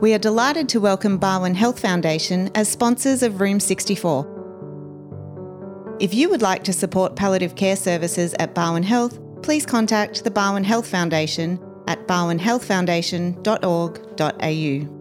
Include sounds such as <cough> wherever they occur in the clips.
We are delighted to welcome Barwon Health Foundation as sponsors of Room 64. If you would like to support palliative care services at Barwon Health, please contact the Barwon Health Foundation at barwonhealthfoundation.org.au.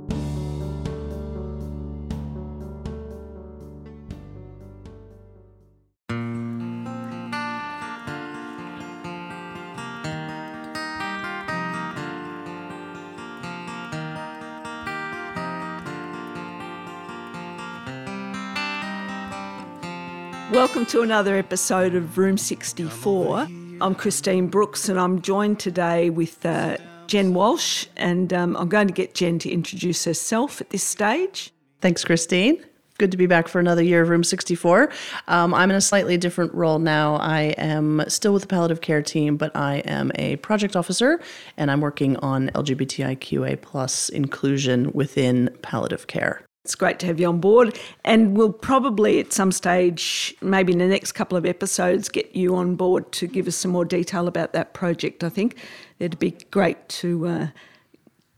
to another episode of Room 64. I'm Christine Brooks and I'm joined today with uh, Jen Walsh, and um, I'm going to get Jen to introduce herself at this stage. Thanks, Christine. Good to be back for another year of Room 64. Um, I'm in a slightly different role now. I am still with the palliative care team, but I am a project officer and I'm working on LGBTIQA plus inclusion within palliative care. It's great to have you on board, and we'll probably at some stage, maybe in the next couple of episodes, get you on board to give us some more detail about that project. I think it'd be great to uh,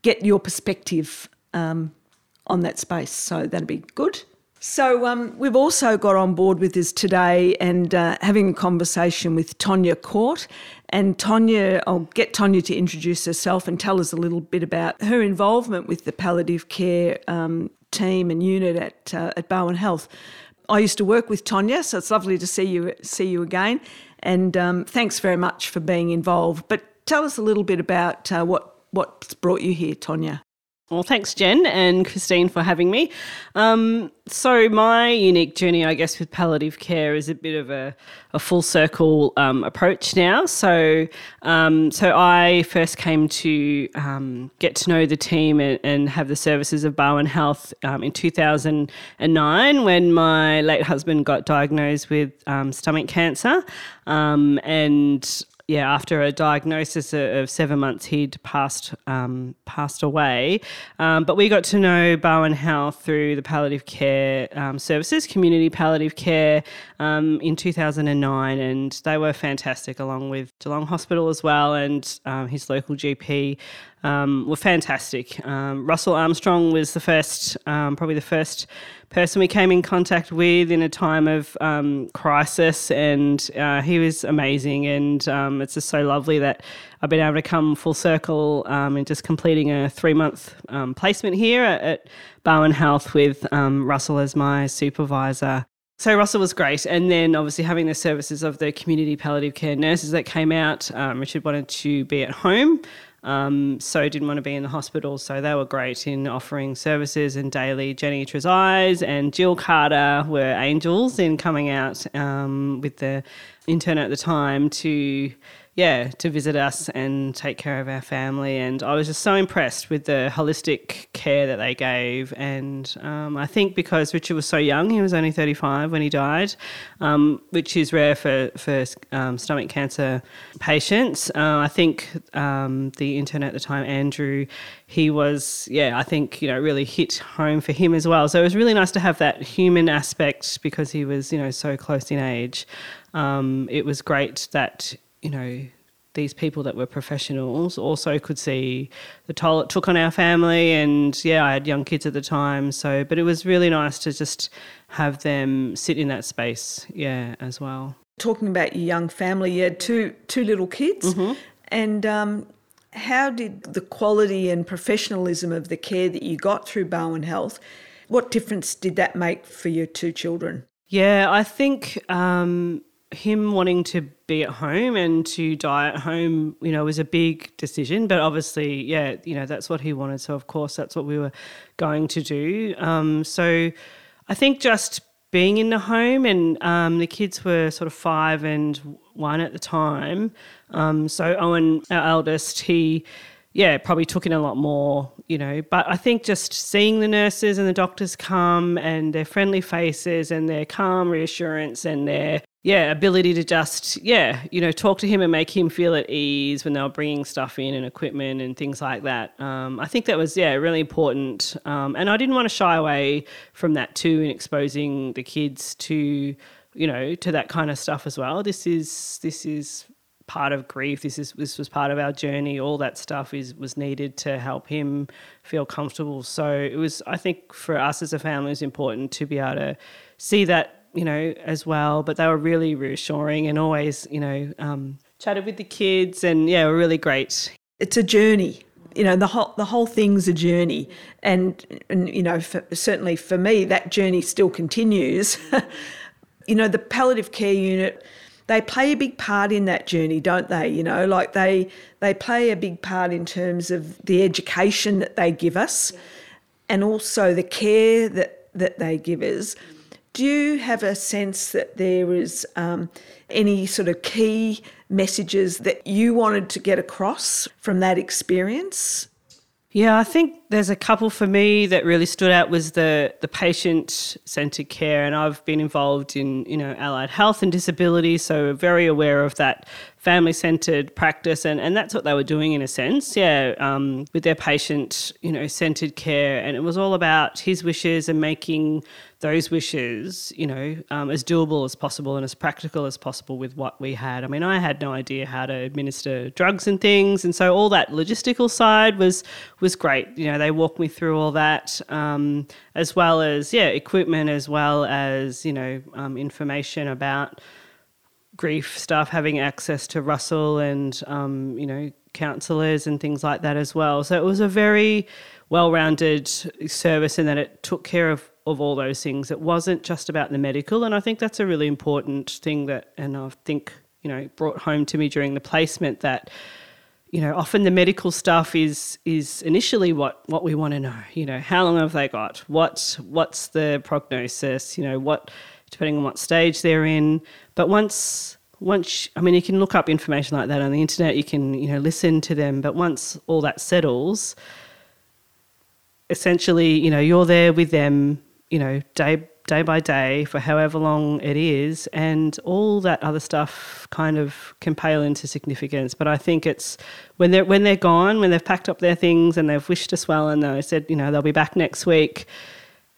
get your perspective um, on that space, so that'd be good. So um, we've also got on board with us today and uh, having a conversation with Tonya Court. And Tonya, I'll get Tonya to introduce herself and tell us a little bit about her involvement with the palliative care um, team and unit at uh, at Barwon Health. I used to work with Tonya, so it's lovely to see you see you again. And um, thanks very much for being involved. But tell us a little bit about uh, what what's brought you here, Tonya. Well, thanks, Jen and Christine, for having me. Um, so, my unique journey, I guess, with palliative care is a bit of a, a full circle um, approach now. So, um, so I first came to um, get to know the team and, and, have the services of Barwon Health um, in 2009 when my late husband got diagnosed with um, stomach cancer. and yeah, after a diagnosis of seven months, he'd passed um, passed away. Um, but we got to know Barwon Health through the palliative care um, services, community palliative care, um, in 2009, and they were fantastic, along with Geelong Hospital as well, and um, his local GP um, were fantastic. Um, Russell Armstrong was the first, um, probably the first person we came in contact with in a time of um, crisis, and uh, he was amazing. And um, it's just so lovely that I've been able to come full circle um, and just completing a three month placement here at, at Barwon Health with Russell as my supervisor. So Russell was great, and then obviously having the services of the community palliative care nurses that came out. Richard wanted to be at home. Um, so didn't want to be in the hospital. So they were great in offering services and daily. Jenny Trezise and Jill Carter were angels in coming out um, with the intern at the time to yeah, to visit us and take care of our family. And I was just so impressed with the holistic care that they gave. And um, I think because Richard was so young, he was only 35 when he died, um, which is rare for, for um, stomach cancer patients. Uh, I think um, the intern at the time, Andrew, he was, yeah, I think, you know, really hit home for him as well. So it was really nice to have that human aspect because he was, you know, so close in age. Um, it was great that you know, these people that were professionals also could see the toll it took on our family. And yeah, I had young kids at the time. So, but it was really nice to just have them sit in that space, yeah, as well. Talking about your young family, you had two, two little kids. Mm-hmm. And um, how did the quality and professionalism of the care that you got through Barwon Health, what difference did that make for your two children? Yeah, I think um, him wanting to be at home and to die at home, you know, was a big decision. But obviously, yeah, you know, that's what he wanted. So of course, that's what we were going to do. Um, so I think just being in the home, and um, the kids were sort of five and one at the time. Um, so Owen, our eldest, he yeah, probably took in a lot more, you know. But I think just seeing the nurses and the doctors come and their friendly faces and their calm reassurance and their yeah, ability to just, yeah, you know, talk to him and make him feel at ease when they were bringing stuff in and equipment and things like that. Um, I think that was, yeah, really important. Um, and I didn't want to shy away from that too in exposing the kids to, you know, to that kind of stuff as well. This is, this is part of grief. This is this was part of our journey. All that stuff is was needed to help him feel comfortable. So it was, I think, for us as a family, it was important to be able to see that, you know, as well. But they were really reassuring and always, you know, um, chatted with the kids and yeah, were really great. It's a journey. You know, the whole the whole thing's a journey, and and you know, for, certainly for me, that journey still continues. <laughs> you know, the palliative care unit they play a big part in that journey, don't they? You know, like they they play a big part in terms of the education that they give us, and also the care that that they give us. Do you have a sense that there is um, any sort of key messages that you wanted to get across from that experience? Yeah, I think there's a couple for me that really stood out was the the patient centered care, and I've been involved in you know allied health and disability, so very aware of that family centered practice, and, and that's what they were doing in a sense, yeah, um, with their patient you know centered care, and it was all about his wishes and making those wishes, you know, um, as doable as possible and as practical as possible with what we had. I mean, I had no idea how to administer drugs and things, and so all that logistical side was was great. You know, they walked me through all that, um, as well as yeah, equipment, as well as you know, um, information about grief stuff, having access to Russell and um, you know counsellors and things like that as well. So it was a very well-rounded service in that it took care of of all those things. It wasn't just about the medical, and I think that's a really important thing that, and I think you know brought home to me during the placement that you know often the medical stuff is is initially what what we want to know you know how long have they got what's what's the prognosis you know what depending on what stage they're in but once once I mean you can look up information like that on the internet you can you know listen to them but once all that settles essentially you know you're there with them you know, day day by day for however long it is, and all that other stuff kind of can pale into significance. But I think it's when they're when they're gone, when they've packed up their things and they've wished us well, and they said, you know, they'll be back next week.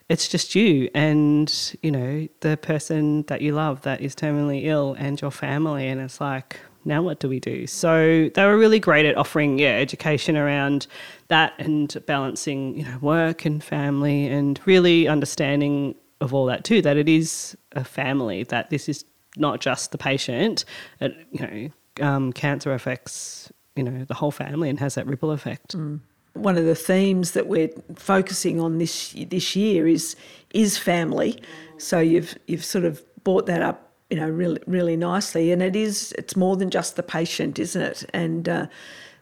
It's just you and you know the person that you love that is terminally ill and your family, and it's like now what do we do? So they were really great at offering yeah education around that and balancing you know work and family and really understanding of all that too that it is a family that this is not just the patient it, you know um, cancer affects you know the whole family and has that ripple effect. Mm. One of the themes that we're focusing on this this year is is family. So you've you've sort of brought that up you know, really, really nicely. And it is, it's more than just the patient, isn't it? And uh,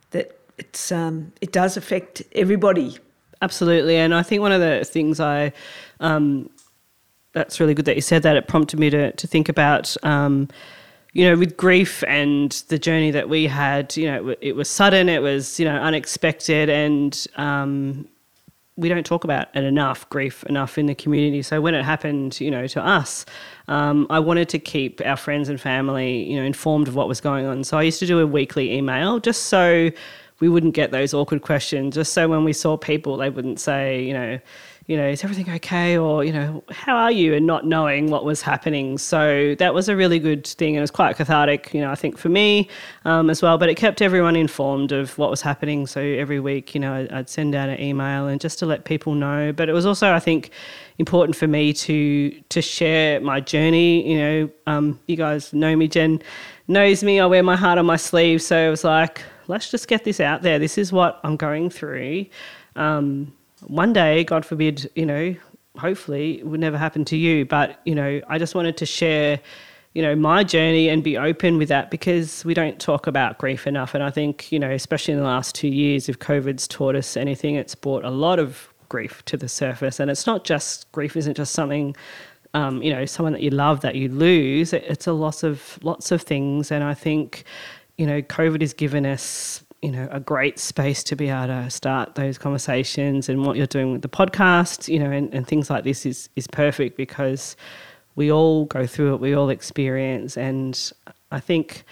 that it's, um, it does affect everybody. Absolutely. And I think one of the things I, um, that's really good that you said that. It prompted me to, to think about, um, you know, with grief and the journey that we had, you know, it, it was sudden, it was, you know, unexpected. And, um, we don't talk about it enough, grief enough in the community. So when it happened, you know, to us, um, I wanted to keep our friends and family, you know, informed of what was going on. So I used to do a weekly email just so we wouldn't get those awkward questions. Just so when we saw people, they wouldn't say, you know, you know, is everything okay? Or, you know, how are you? And not knowing what was happening. So that was a really good thing. And it was quite cathartic, you know, I think for me um, as well. But it kept everyone informed of what was happening. So every week, you know, I'd send out an email and just to let people know. But it was also, I think, important for me to to share my journey. You know, um, you guys know me, Jen knows me. I wear my heart on my sleeve. So it was like, let's just get this out there. This is what I'm going through. Um, one day, God forbid, you know, hopefully it would never happen to you. But, you know, I just wanted to share, you know, my journey and be open with that because we don't talk about grief enough. And I think, you know, especially in the last two years, if COVID's taught us anything, it's brought a lot of grief to the surface. And it's not just grief isn't just something um, you know, someone that you love that you lose, it's a loss of lots of things. And I think, you know, COVID has given us you know a great space to be able to start those conversations and what you're doing with the podcast you know and, and things like this is is perfect because we all go through it we all experience and i think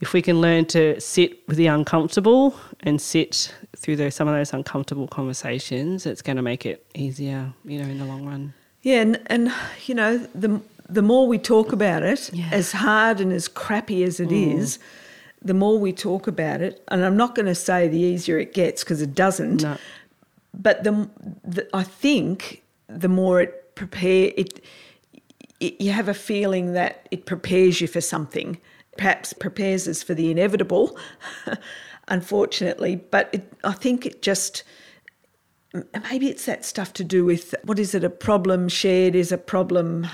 if we can learn to sit with the uncomfortable and sit through those some of those uncomfortable conversations it's going to make it easier you know in the long run yeah and, and you know the the more we talk about it yeah. as hard and as crappy as it mm. is the more we talk about it, and I'm not going to say the easier it gets because it doesn't, No. but the, the I think the more it prepare it, it, you have a feeling that it prepares you for something. Perhaps prepares us for the inevitable, <laughs> unfortunately. But it, I think it just maybe it's that stuff to do with what is it? A problem shared is a problem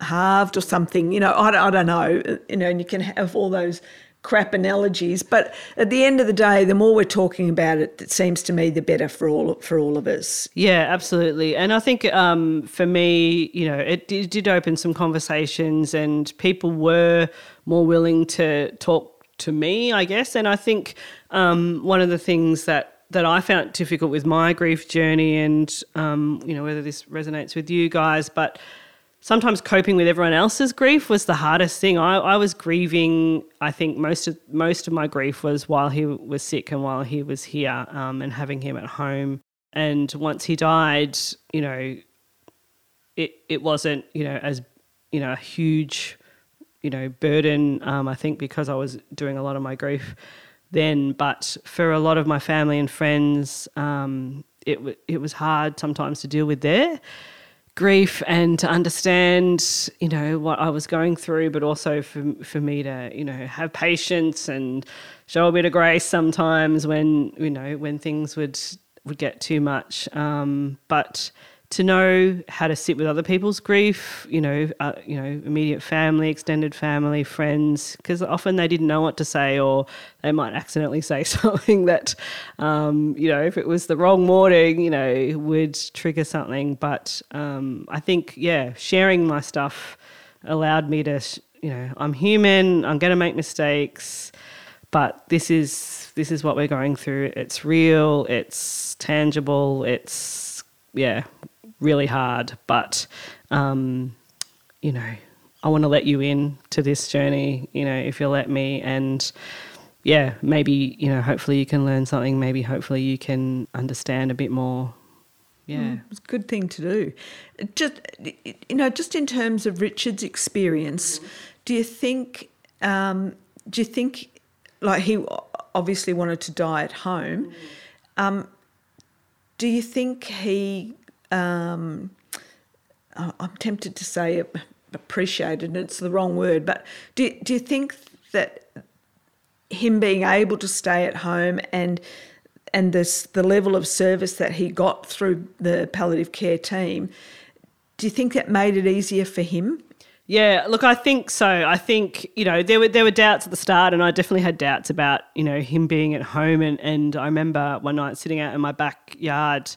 halved or something. You know, I, I don't know. You know, and you can have all those crap analogies, but at the end of the day, the more we're talking about it, it seems to me the better for all for all of us. Yeah, absolutely. And I think um, for me, you know, it did, did open some conversations and people were more willing to talk to me, I guess. And I think um, one of the things that that I found difficult with my grief journey, and um, you know whether this resonates with you guys, but sometimes coping with everyone else's grief was the hardest thing. I, I was grieving. I think most of most of my grief was while he was sick and while he was here, um, and having him at home. And once he died, you know, it it wasn't you know as you know a huge you know burden. Um, I think because I was doing a lot of my grief then, but for a lot of my family and friends, um, it it was hard sometimes to deal with their grief and to understand, you know, what I was going through, but also for for me to, you know, have patience and show a bit of grace sometimes when, you know, when things would would get too much. Um, but to know how to sit with other people's grief, you know, uh, you know, immediate family, extended family, friends, because often they didn't know what to say, or they might accidentally say <laughs> something that, um, you know, if it was the wrong morning, you know, would trigger something. But um, I think, yeah, sharing my stuff allowed me to, sh- you know, I'm human, I'm going to make mistakes, but this is this is what we're going through. It's real, it's tangible, it's yeah, really hard. But um, you know, I want to let you in to this journey. You know, if you'll let me, and yeah, maybe you know, hopefully you can learn something. Maybe hopefully you can understand a bit more. Yeah. It's a good thing to do. Just you know, just in terms of Richard's experience, do you think? Um, do you think, like he obviously wanted to die at home? Um, do you think he? Um, I- I'm tempted to say appreciated, and it's the wrong word, but do do you think that him being able to stay at home and and this the level of service that he got through the palliative care team, do you think that made it easier for him? Yeah, look, I think so. I think you know there were there were doubts at the start, and I definitely had doubts about you know him being at home. And and I remember one night sitting out in my backyard,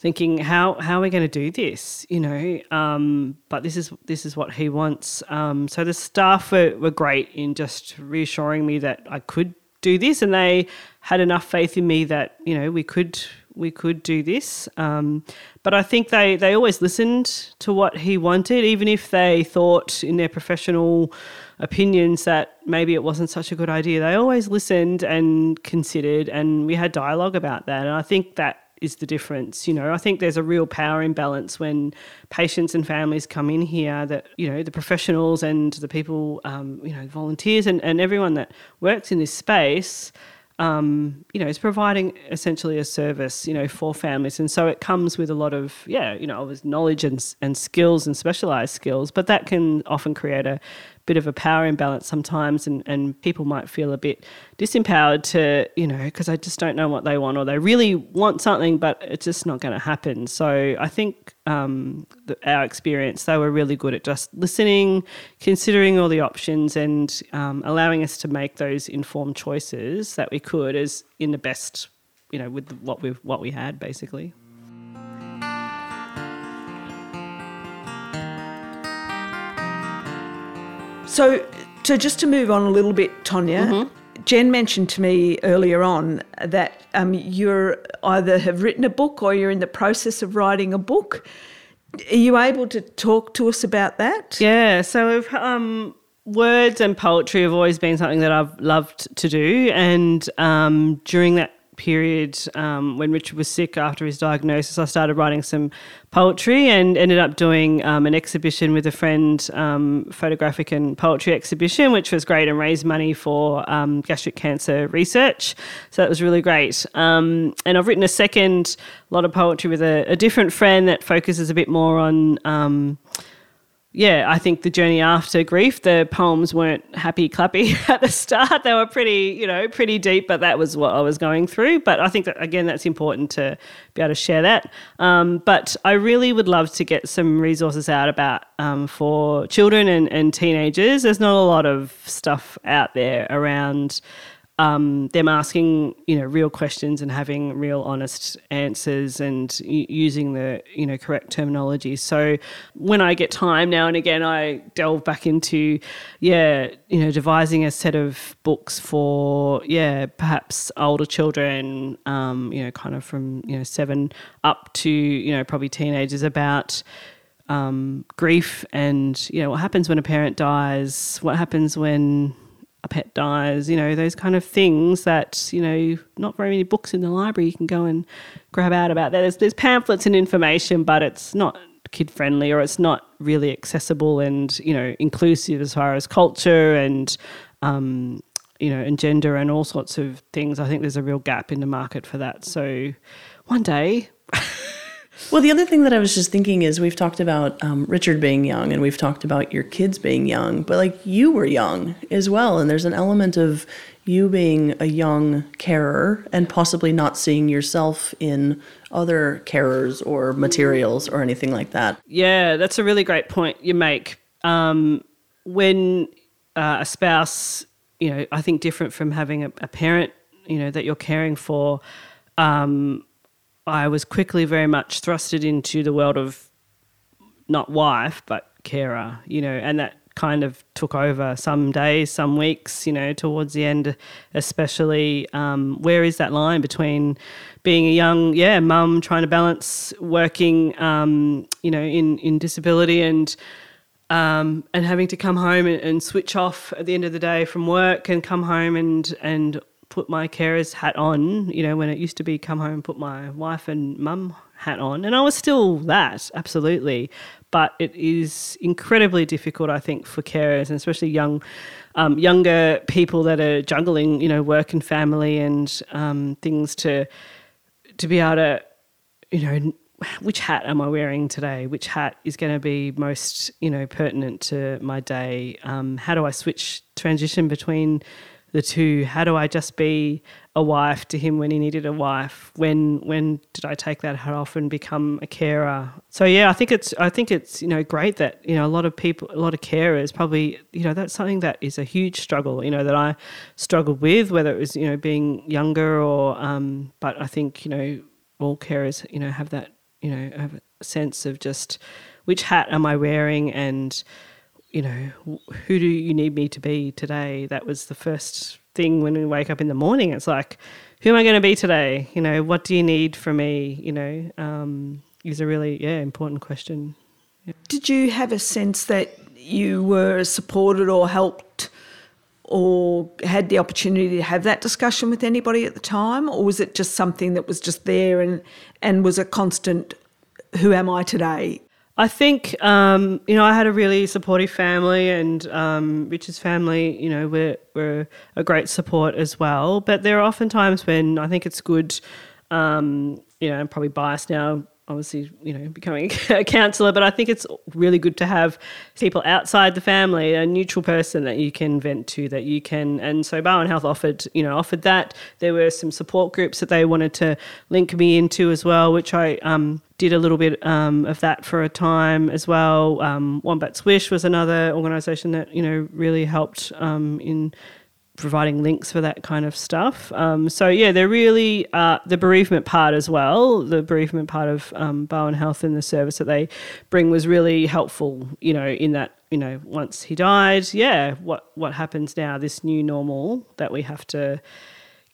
thinking how how are we going to do this? You know, um, but this is this is what he wants. Um, so the staff were, were great in just reassuring me that I could do this, and they had enough faith in me that you know we could we could do this. Um, but I think they, they always listened to what he wanted, even if they thought in their professional opinions that maybe it wasn't such a good idea. They always listened and considered, and we had dialogue about that. And I think that is the difference. You know, I think there's a real power imbalance when patients and families come in here that, you know, the professionals and the people, um, you know, volunteers and, and everyone that works in this space um, you know, is providing essentially a service, you know, for families. And so it comes with a lot of, yeah, you know, knowledge and, and skills and specialized skills, but that can often create a bit of a power imbalance sometimes. And, and people might feel a bit disempowered to, you know, because I just don't know what they want or they really want something, but it's just not going to happen. So I think um, the, our experience, they were really good at just listening, considering all the options and um, allowing us to make those informed choices that we could as in the best, you know, with what we what we had basically. So, so just to move on a little bit, Tonya, Jen mentioned to me earlier on that um, you're either have written a book or you're in the process of writing a book. Are you able to talk to us about that? Yeah, so um, words and poetry have always been something that I've loved to do, and um, during that period um, when Richard was sick after his diagnosis, I started writing some poetry and ended up doing um, an exhibition with a friend, um, photographic and poetry exhibition, which was great and raised money for um, gastric cancer research. So that was really great. Um, and I've written a second lot of poetry with a, a, different friend that focuses a bit more on um, yeah, I think the journey after grief, the poems weren't happy clappy <laughs> at the start. They were pretty, you know, pretty deep, but that was what I was going through. But I think that, again, that's important to be able to share that. Um, but I really would love to get some resources out about um, for children and, and teenagers. There's not a lot of stuff out there around um, them asking you know real questions and having real honest answers and using the you know correct terminology. So when I get time now and again, I delve back into yeah you know devising a set of books for yeah perhaps older children um, you know kind of from you know seven up to you know probably teenagers about. Um, grief and you know what happens when a parent dies what happens when a pet dies, you know, those kind of things that, you know, not very many books in the library you can go and grab out about that. There's, there's pamphlets and information, but it's not kid friendly or it's not really accessible and, you know, inclusive as far as culture and, um, you know, and gender and all sorts of things. I think there's a real gap in the market for that. So one day <laughs> well, the other thing that I was just thinking is we've talked about um, Richard being young and we've talked about your kids being young, but like you were young as well. And there's an element of you being a young carer and possibly not seeing yourself in other carers or materials or anything like that. Yeah, that's a really great point you make. Um, when uh, a spouse, you know, I think different from having a, a parent, you know, that you're caring for. Um, I was quickly very much thrusted into the world of not wife, but carer, you know, and that kind of took over some days, some weeks, you know, towards the end, especially. Um, where is that line between being a young, yeah, mum trying to balance working, um, you know, in, in disability and um, and having to come home and, and, switch off at the end of the day from work and come home and and put my carer's hat on, you know, when it used to be come home, put my wife and mum hat on. And I was still that, absolutely. But it is incredibly difficult, I think, for carers and especially young, um, younger people that are juggling, you know, work and family and um, things to to be able to, you know, which hat am I wearing today? Which hat is going to be most, you know, pertinent to my day? Um, how do I switch transition between the two. How do I just be a wife to him when he needed a wife? When when did I take that hat off and become a carer? So yeah, I think it's I think it's you know great that you know a lot of people, a lot of carers probably you know that's something that is a huge struggle. You know that I struggled with whether it was you know being younger or um, but I think you know all carers you know have that you know have a sense of just which hat am I wearing and you know, who do you need me to be today? That was the first thing when we wake up in the morning. It's like, who am I going to be today? You know, what do you need from me? You know, um, is a really, yeah, important question. Yeah. Did you have a sense that you were supported or helped or had the opportunity to have that discussion with anybody at the time? Or was it just something that was just there and, and was a constant, who am I today? I think um, you know I had a really supportive family, and um, Richard's family, you know, were were a great support as well. But there are often times when I think it's good. Um, you know, I'm probably biased now obviously, you know, becoming <laughs> a counsellor, but I think it's really good to have people outside the family, a neutral person that you can vent to, that you can. And so Barwon Health offered, you know, offered that. There were some support groups that they wanted to link me into as well, which I um, did a little bit um, of that for a time as well. Um, Wombat's Wish was another organisation that you know really helped um, in providing links for that kind of stuff. Um, so yeah, they're really uh, the bereavement part as well. The bereavement part of um, Barwon Health and the service that they bring was really helpful. You know, in that you know once he died, yeah, what what happens now? This new normal that we have to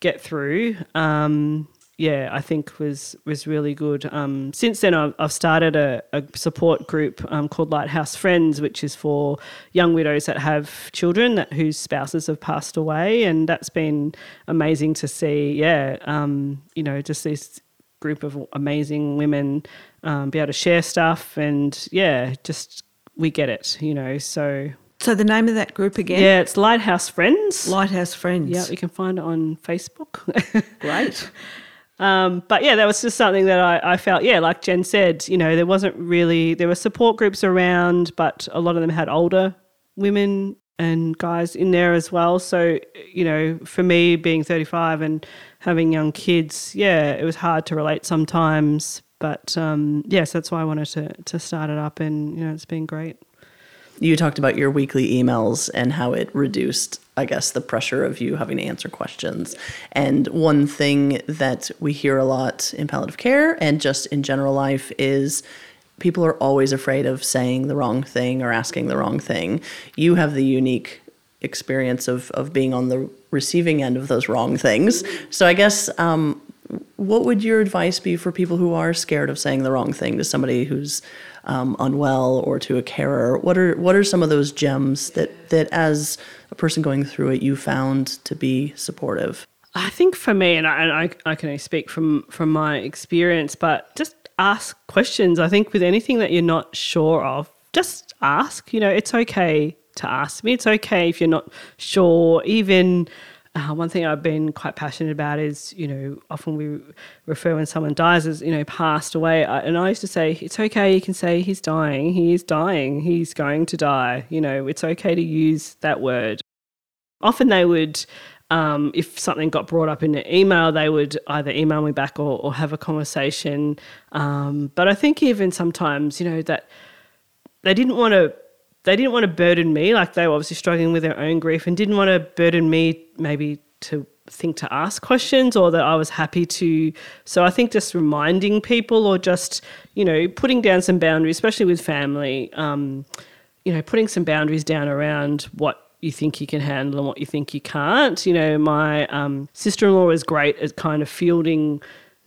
get through. Um, yeah, I think was was really good. Um, since then, I've, I've started a, a, support group um, called Lighthouse Friends, which is for young widows that have children that whose spouses have passed away, and that's been amazing to see. Yeah, um, you know, just this group of amazing women um, be able to share stuff, and yeah, just we get it, you know. So so the name of that group again? Yeah, it's Lighthouse Friends. Lighthouse Friends. Yeah, you can find it on Facebook. <laughs> Great. Um, but yeah, that was just something that I, I, felt, yeah, like Jen said, you know, there wasn't really, there were support groups around, but a lot of them had older women and guys in there as well. So, you know, for me being 35 and having young kids, yeah, it was hard to relate sometimes. But um, yes, that's why I wanted to, to start it up, and, you know, it's been great. You talked about your weekly emails and how it reduced I guess, the pressure of you having to answer questions. And one thing that we hear a lot in palliative care and just in general life is people are always afraid of saying the wrong thing or asking the wrong thing. You have the unique experience of, of being on the receiving end of those wrong things. So I guess um, what would your advice be for people who are scared of saying the wrong thing to somebody who's um, unwell or to a carer? What are what are some of those gems that that as a person going through it you found to be supportive? I think for me, and I, and I, I can only speak from from my experience, but just ask questions. I think with anything that you're not sure of, just ask. You know, it's okay to ask me. It's okay if you're not sure. Even uh, one thing I've been quite passionate about is, you know, often we refer when someone dies as, you know, passed away. And I used to say, it's okay, you can say he's dying, he is dying, he's going to die. You know, it's okay to use that word. Often they would, um, if something got brought up in an email, they would either email me back or, or have a conversation. Um, but I think even sometimes, you know, that they didn't want to they didn't want to burden me, like they were obviously struggling with their own grief and didn't want to burden me maybe to think to ask questions or that I was happy to. So I think just reminding people or just, you know, putting down some boundaries, especially with family, um, you know, putting some boundaries down around what you think you can handle and what you think you can't. You know, my um, sister in law is great at kind of fielding,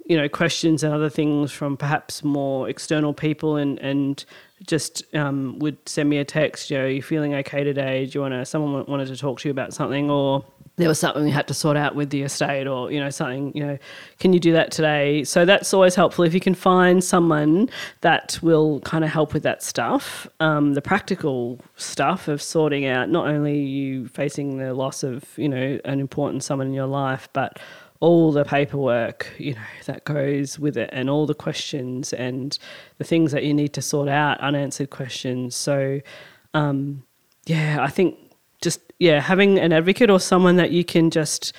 you know, questions and other things from perhaps more external people and, and just um, would send me a text, you know, you feeling okay today? Do you want to, someone wanted to talk to you about something or there was something we had to sort out with the estate or, you know, something, you know, can you do that today? So that's always helpful if you can find someone that will kind of help with that stuff, um, the practical stuff of sorting out not only you facing the loss of, you know, an important someone in your life, but all the paperwork, you know, that goes with it and all the questions and the things that you need to sort out, unanswered questions. So, um, yeah, I think just, yeah, having an advocate or someone that you can just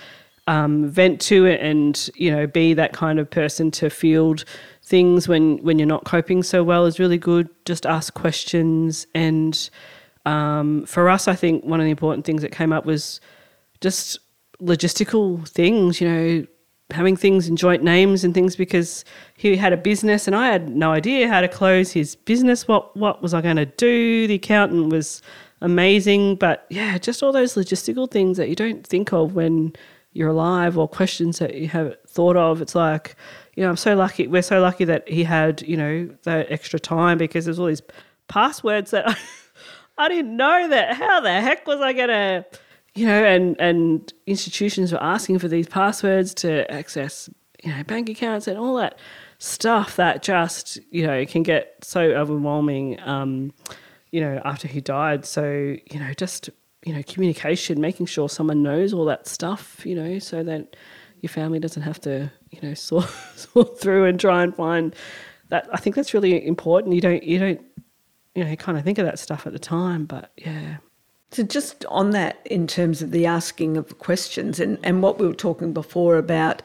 um, vent to and, you know, be that kind of person to field things when, when you're not coping so well is really good. Just ask questions. And um, for us, I think one of the important things that came up was just logistical things, you know, having things in joint names and things because he had a business and I had no idea how to close his business. What what was I going to do? The accountant was amazing, but yeah, just all those logistical things that you don't think of when you're alive or questions that you haven't thought of. It's like, you know, I'm so lucky. We're so lucky that he had, you know, that extra time because there's all these passwords that I, <laughs> I didn't know that. How the heck was I going to you know, and and institutions were asking for these passwords to access, you know, bank accounts and all that stuff that just, you know, can get so overwhelming. Um, you know, after he died. So, you know, just, you know, communication, making sure someone knows all that stuff, you know, so that your family doesn't have to, you know, <laughs> sort, sort through and try and find that. I think that's really important. You don't, you don't, you know, you kind of think of that stuff at the time, but yeah. So, just on that, in terms of the asking of questions, and, and what we were talking before about,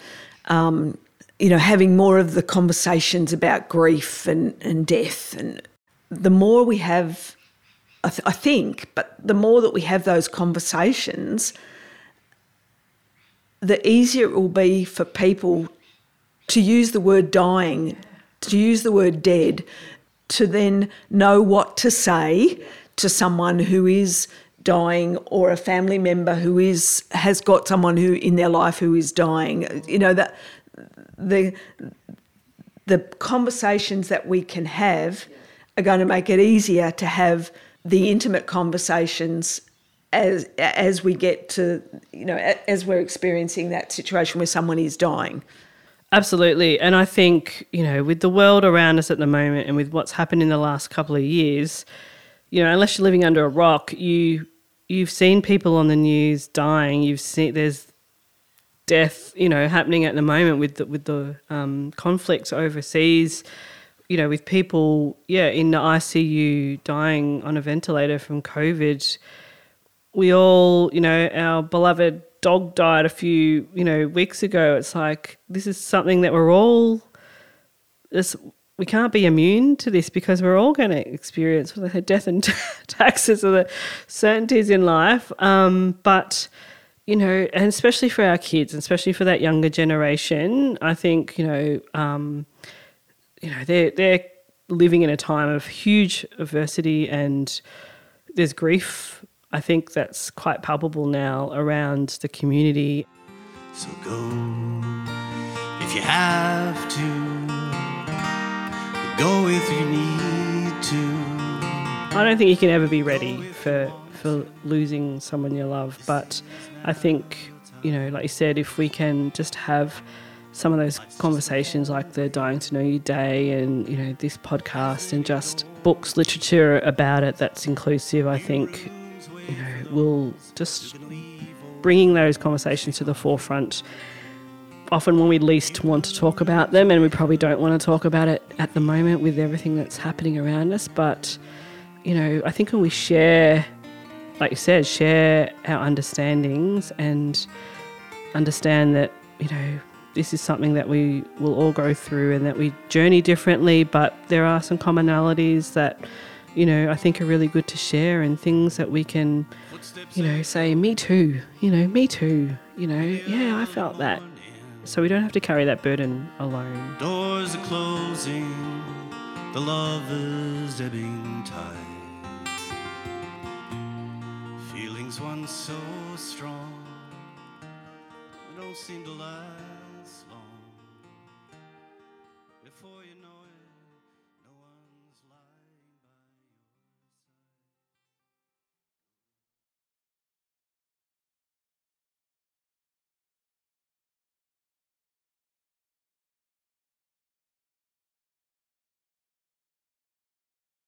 um, you know, having more of the conversations about grief and, and death, and the more we have, I, th- I think, but the more that we have those conversations, the easier it will be for people to use the word dying, to use the word dead, to then know what to say to someone who is dying or a family member who is has got someone who in their life who is dying you know that the the conversations that we can have are going to make it easier to have the intimate conversations as as we get to you know as we're experiencing that situation where someone is dying. Absolutely. And I think, you know, with the world around us at the moment and with what's happened in the last couple of years, you know, unless you're living under a rock, you you've seen people on the news dying. You've seen there's death, you know, happening at the moment with the, with the um, conflicts overseas. You know, with people, yeah, in the ICU dying on a ventilator from COVID. We all, you know, our beloved dog died a few, you know, weeks ago. It's like this is something that we're all this we can't be immune to this because we're all going to experience death and <laughs> taxes are the certainties in life. Um, but you know, and especially for our kids, especially for that younger generation, I think you know, um, you know, they're they're living in a time of huge adversity and there's grief I think that's quite palpable now around the community. So go if you have to, go if you need to. I don't think you can ever be ready for for losing someone you love, but I think you know, like you said, if we can just have some of those conversations like the Dying to Know You Day and, you know, this podcast and just books, literature about it that's inclusive, I think you know, will just bringing those conversations to the forefront often when we least want to talk about them, and we probably don't want to talk about it at the moment with everything that's happening around us. But, you know, I think when we share, like you said, share our understandings and understand that, you know, this is something that we will all go through and that we journey differently, but there are some commonalities that you know, I think are really good to share and things that we can, you know, say, me too, you know, me too, you know, yeah, I felt that. So we don't have to carry that burden alone. Doors are closing, the love is ebbing tide. Feelings once so strong, don't seem to last